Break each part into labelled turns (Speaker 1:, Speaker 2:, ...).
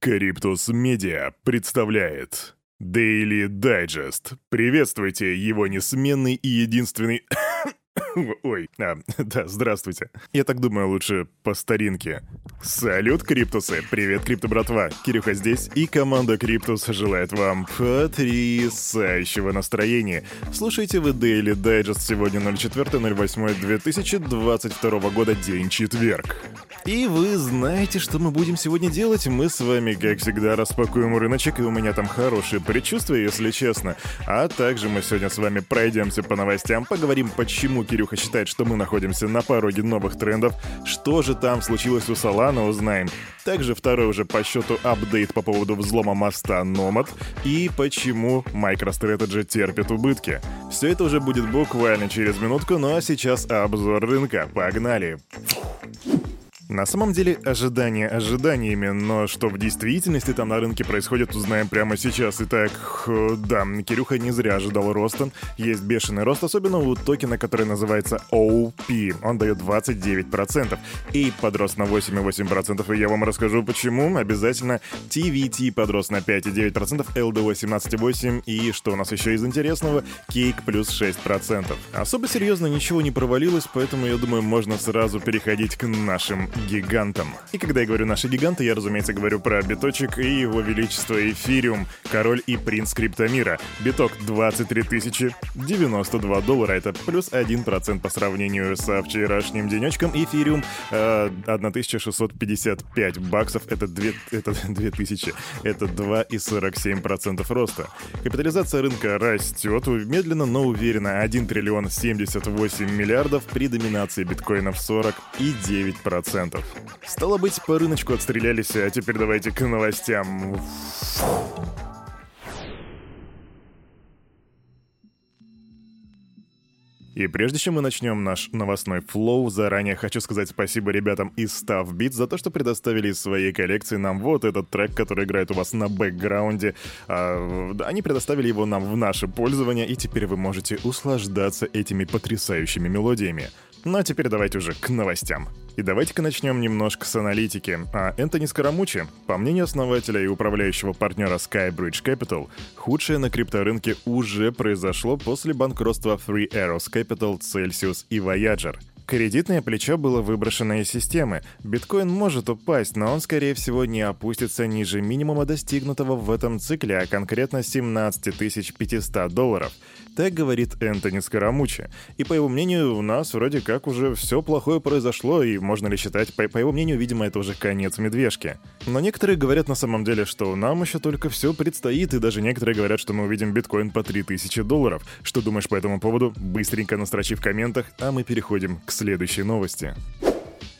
Speaker 1: Криптус Медиа представляет Daily Digest. Приветствуйте его несменный и единственный... Ой, а, да, здравствуйте. Я так думаю, лучше по старинке. Салют, Криптусы! Привет, Крипто братва! Кирюха здесь, и команда Криптус желает вам потрясающего настроения. Слушайте вы Daily Digest сегодня 04.08.2022 года, день четверг. И вы знаете, что мы будем сегодня делать? Мы с вами, как всегда, распакуем рыночек, и у меня там хорошие предчувствия, если честно. А также мы сегодня с вами пройдемся по новостям, поговорим, почему Кирюха считает, что мы находимся на пороге новых трендов, что же там случилось у Солана, узнаем. Также второй уже по счету апдейт по поводу взлома моста Nomad и почему MicroStrategy терпит убытки. Все это уже будет буквально через минутку, ну а сейчас обзор рынка. Погнали! На самом деле, ожидания ожиданиями, но что в действительности там на рынке происходит, узнаем прямо сейчас. Итак, да, Кирюха не зря ожидал роста. Есть бешеный рост, особенно у токена, который называется OP. Он дает 29%. И подрос на 8,8%, и я вам расскажу почему. Обязательно TVT подрос на 5,9%, LDO 17,8%, и что у нас еще из интересного? Кейк плюс 6%. Особо серьезно ничего не провалилось, поэтому я думаю, можно сразу переходить к нашим гигантам. И когда я говорю «наши гиганты», я, разумеется, говорю про биточек и его величество Эфириум, король и принц криптомира. Биток 23 тысячи 92 доллара, это плюс 1% по сравнению со вчерашним денечком. Эфириум э, 1655 баксов, это 2, это 2000, это 2,47% роста. Капитализация рынка растет медленно, но уверенно. 1 триллион 78 миллиардов при доминации биткоинов 40 9%. Стало быть, по рыночку отстрелялись, а теперь давайте к новостям. И прежде чем мы начнем наш новостной флоу, заранее хочу сказать спасибо ребятам из Staff Beats за то, что предоставили из своей коллекции нам вот этот трек, который играет у вас на бэкграунде. А, они предоставили его нам в наше пользование, и теперь вы можете услаждаться этими потрясающими мелодиями. Ну а теперь давайте уже к новостям. И давайте-ка начнем немножко с аналитики. А Энтони Скоромучи, по мнению основателя и управляющего партнера Skybridge Capital, худшее на крипторынке уже произошло после банкротства Three Arrows Capital, Celsius и Voyager — Кредитное плечо было выброшено из системы. Биткоин может упасть, но он, скорее всего, не опустится ниже минимума, достигнутого в этом цикле, а конкретно 17 500 долларов. Так говорит Энтони Скоромучи. И по его мнению, у нас вроде как уже все плохое произошло, и можно ли считать, по, по его мнению, видимо, это уже конец медвежки. Но некоторые говорят на самом деле, что нам еще только все предстоит, и даже некоторые говорят, что мы увидим биткоин по 3000 долларов. Что думаешь по этому поводу? Быстренько настрочи в комментах, а мы переходим к следующей новости.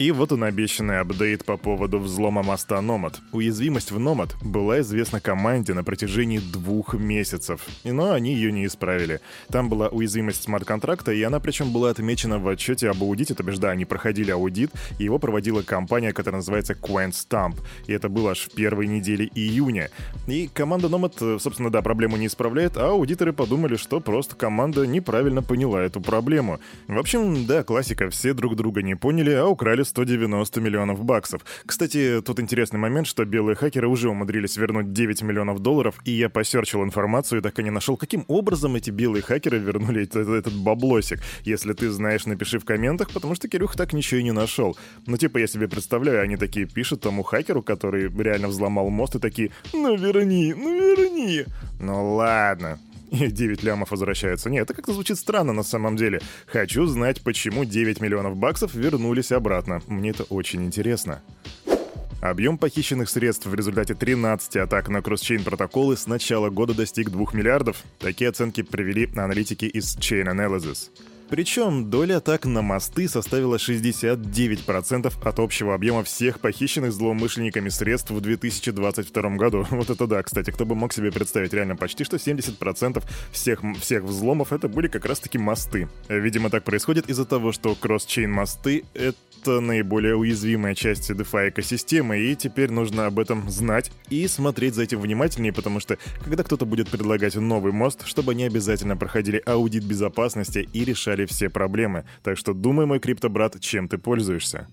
Speaker 1: И вот он обещанный апдейт по поводу взлома моста Nomad. Уязвимость в Nomad была известна команде на протяжении двух месяцев, но они ее не исправили. Там была уязвимость смарт-контракта, и она причем была отмечена в отчете об аудите, то бишь да, они проходили аудит, и его проводила компания, которая называется Quant Stamp, и это было аж в первой неделе июня. И команда Nomad, собственно, да, проблему не исправляет, а аудиторы подумали, что просто команда неправильно поняла эту проблему. В общем, да, классика, все друг друга не поняли, а украли 190 миллионов баксов. Кстати, тут интересный момент, что белые хакеры уже умудрились вернуть 9 миллионов долларов, и я посерчил информацию и так и не нашел, каким образом эти белые хакеры вернули этот, этот баблосик. Если ты знаешь, напиши в комментах, потому что Кирюх так ничего и не нашел. Ну, типа, я себе представляю, они такие пишут тому хакеру, который реально взломал мост, и такие «Ну, верни, ну, верни». Ну, ладно, и 9 лямов возвращаются. Нет, это как-то звучит странно на самом деле. Хочу знать, почему 9 миллионов баксов вернулись обратно. Мне это очень интересно. Объем похищенных средств в результате 13 атак на кросс-чейн протоколы с начала года достиг 2 миллиардов. Такие оценки привели аналитики из Chain Analysis. Причем доля атак на мосты составила 69% от общего объема всех похищенных злоумышленниками средств в 2022 году. Вот это да, кстати, кто бы мог себе представить, реально почти что 70% всех, всех взломов это были как раз-таки мосты. Видимо, так происходит из-за того, что кросс-чейн мосты — это наиболее уязвимая часть DeFi экосистемы, и теперь нужно об этом знать и смотреть за этим внимательнее, потому что когда кто-то будет предлагать новый мост, чтобы они обязательно проходили аудит безопасности и решали все проблемы. Так что думай, мой криптобрат, чем ты пользуешься.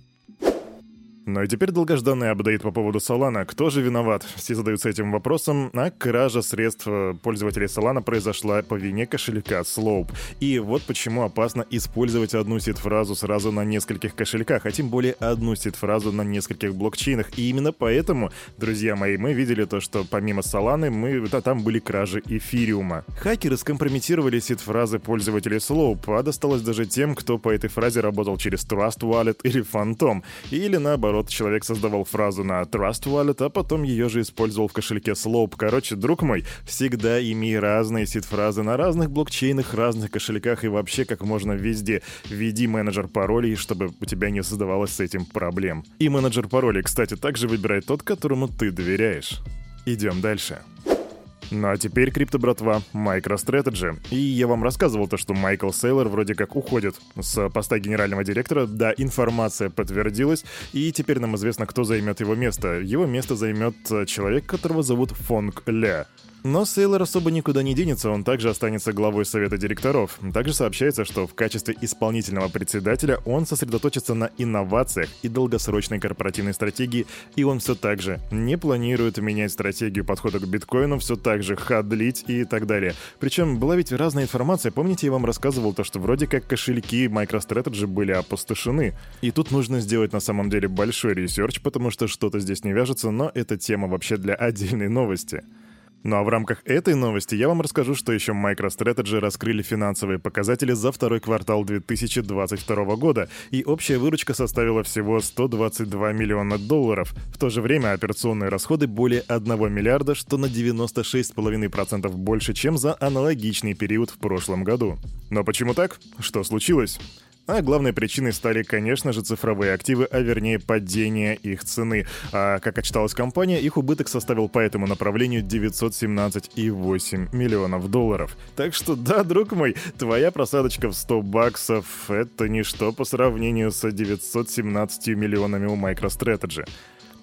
Speaker 1: Ну и теперь долгожданный апдейт по поводу Solana. Кто же виноват? Все задаются этим вопросом, а кража средств э, пользователей Solana произошла по вине кошелька Slope. И вот почему опасно использовать одну сид-фразу сразу на нескольких кошельках, а тем более одну сид-фразу на нескольких блокчейнах. И именно поэтому, друзья мои, мы видели то, что помимо Solana, мы, да, там были кражи эфириума. Хакеры скомпрометировали сид-фразы пользователей Slope, а досталось даже тем, кто по этой фразе работал через Trust Wallet или Phantom, или наоборот наоборот, человек создавал фразу на Trust Wallet, а потом ее же использовал в кошельке Slope. Короче, друг мой, всегда имей разные сид-фразы на разных блокчейнах, разных кошельках и вообще как можно везде. Введи менеджер паролей, чтобы у тебя не создавалось с этим проблем. И менеджер паролей, кстати, также выбирай тот, которому ты доверяешь. Идем дальше. Ну а теперь, крипто братва, MicroStrategy. И я вам рассказывал то, что Майкл Сейлор вроде как уходит с поста генерального директора. Да, информация подтвердилась, и теперь нам известно, кто займет его место. Его место займет человек, которого зовут Фонг Ля. Но Сейлор особо никуда не денется, он также останется главой совета директоров. Также сообщается, что в качестве исполнительного председателя он сосредоточится на инновациях и долгосрочной корпоративной стратегии, и он все так же не планирует менять стратегию подхода к биткоину, все так же хадлить и так далее. Причем была ведь разная информация, помните, я вам рассказывал то, что вроде как кошельки MicroStrategy были опустошены. И тут нужно сделать на самом деле большой research, потому что что-то здесь не вяжется, но это тема вообще для отдельной новости. Ну а в рамках этой новости я вам расскажу, что еще MicroStrategy раскрыли финансовые показатели за второй квартал 2022 года, и общая выручка составила всего 122 миллиона долларов. В то же время операционные расходы более 1 миллиарда, что на 96,5% больше, чем за аналогичный период в прошлом году. Но почему так? Что случилось? А главной причиной стали, конечно же, цифровые активы, а вернее падение их цены. А как отчиталась компания, их убыток составил по этому направлению 917,8 миллионов долларов. Так что да, друг мой, твоя просадочка в 100 баксов — это ничто по сравнению с 917 миллионами у MicroStrategy.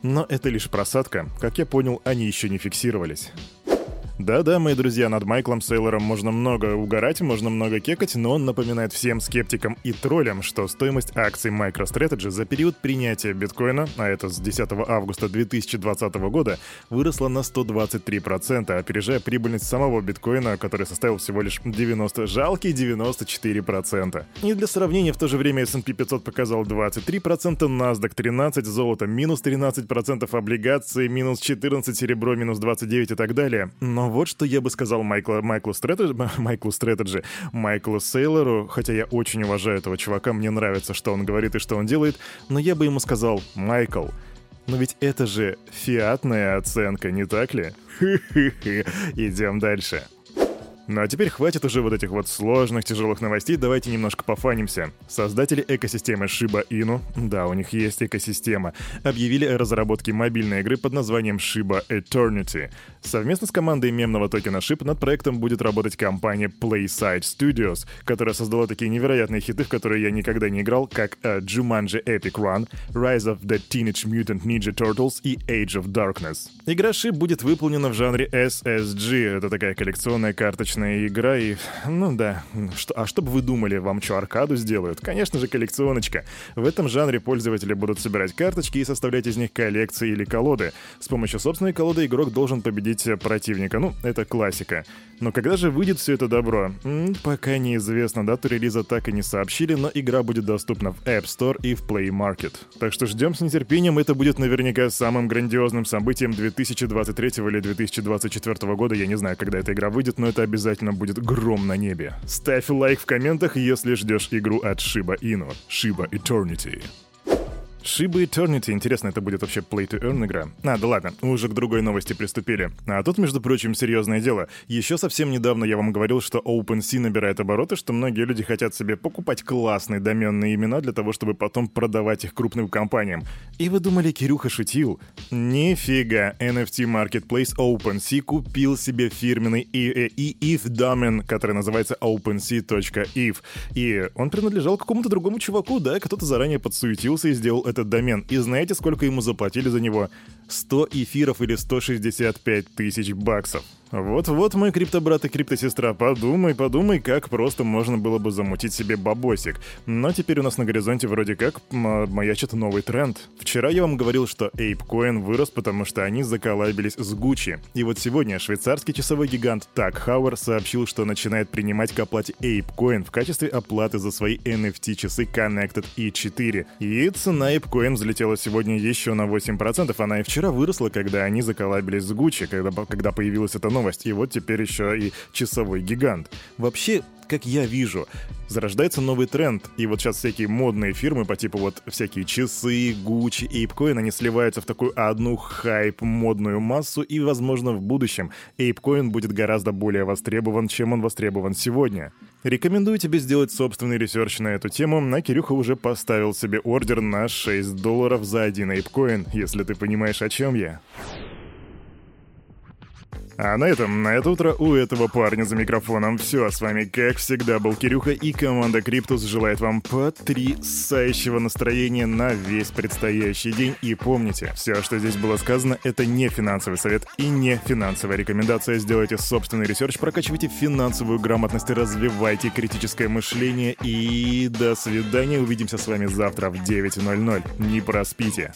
Speaker 1: Но это лишь просадка. Как я понял, они еще не фиксировались. Да-да, мои друзья, над Майклом Сейлором можно много угорать, можно много кекать, но он напоминает всем скептикам и троллям, что стоимость акций MicroStrategy за период принятия биткоина, а это с 10 августа 2020 года, выросла на 123%, опережая прибыльность самого биткоина, который составил всего лишь 90, жалкие 94%. И для сравнения, в то же время S&P 500 показал 23%, NASDAQ 13%, золото минус 13%, облигации минус 14%, серебро минус 29% и так далее. Но вот что я бы сказал Майкла, Майклу Стрэтэджи, Майклу Стрэтэджи, Майклу Сейлору, хотя я очень уважаю этого чувака, мне нравится, что он говорит и что он делает, но я бы ему сказал, Майкл, но ведь это же фиатная оценка, не так ли? Идем дальше. Ну а теперь хватит уже вот этих вот сложных, тяжелых новостей, давайте немножко пофанимся. Создатели экосистемы Shiba Inu, да, у них есть экосистема, объявили о разработке мобильной игры под названием Shiba Eternity. Совместно с командой мемного токена SHIB над проектом будет работать компания Playside Studios, которая создала такие невероятные хиты, в которые я никогда не играл, как uh, Jumanji Epic Run, Rise of the Teenage Mutant Ninja Turtles и Age of Darkness. Игра SHIB будет выполнена в жанре SSG, это такая коллекционная карточная коллекционочная игра и... Ну да, что, а что бы вы думали, вам что, аркаду сделают? Конечно же, коллекционочка. В этом жанре пользователи будут собирать карточки и составлять из них коллекции или колоды. С помощью собственной колоды игрок должен победить противника. Ну, это классика. Но когда же выйдет все это добро? М-м, пока неизвестно, дату релиза так и не сообщили, но игра будет доступна в App Store и в Play Market. Так что ждем с нетерпением, это будет наверняка самым грандиозным событием 2023 или 2024 года, я не знаю, когда эта игра выйдет, но это обязательно обязательно будет гром на небе. Ставь лайк в комментах, если ждешь игру от Shiba Inu. Shiba Eternity. Shiba Eternity. Интересно, это будет вообще Play to Earn игра? А, да ладно, уже к другой новости приступили. А тут, между прочим, серьезное дело. Еще совсем недавно я вам говорил, что OpenSea набирает обороты, что многие люди хотят себе покупать классные доменные имена для того, чтобы потом продавать их крупным компаниям. И вы думали, Кирюха шутил? Нифига. NFT Marketplace OpenSea купил себе фирменный ETH домен, который называется OpenSea.eth. И он принадлежал какому-то другому чуваку, да, кто-то заранее подсуетился и сделал этот домен. И знаете, сколько ему заплатили за него? 100 эфиров или 165 тысяч баксов. Вот-вот, мой криптобрат и криптосестра, подумай, подумай, как просто можно было бы замутить себе бабосик. Но теперь у нас на горизонте вроде как маячит новый тренд. Вчера я вам говорил, что ApeCoin вырос, потому что они заколабились с Gucci. И вот сегодня швейцарский часовой гигант Так Хауэр сообщил, что начинает принимать к оплате ApeCoin в качестве оплаты за свои NFT-часы Connected E4. И цена ApeCoin взлетела сегодня еще на 8%. Она и вчера выросла, когда они заколабились с Gucci, когда, когда появилась эта новость, и вот теперь еще и часовой гигант. Вообще, как я вижу, зарождается новый тренд, и вот сейчас всякие модные фирмы по типу вот всякие часы, Gucci и ApeCoin, они сливаются в такую одну хайп-модную массу, и, возможно, в будущем ApeCoin будет гораздо более востребован, чем он востребован сегодня. Рекомендую тебе сделать собственный research на эту тему, а Кирюха уже поставил себе ордер на 6 долларов за один ApeCoin, если ты понимаешь, о чем я. А на этом, на это утро у этого парня за микрофоном все. С вами, как всегда, был Кирюха и команда Криптус желает вам потрясающего настроения на весь предстоящий день. И помните, все, что здесь было сказано, это не финансовый совет и не финансовая рекомендация. Сделайте собственный research, прокачивайте финансовую грамотность, развивайте критическое мышление и до свидания. Увидимся с вами завтра в 9.00. Не проспите.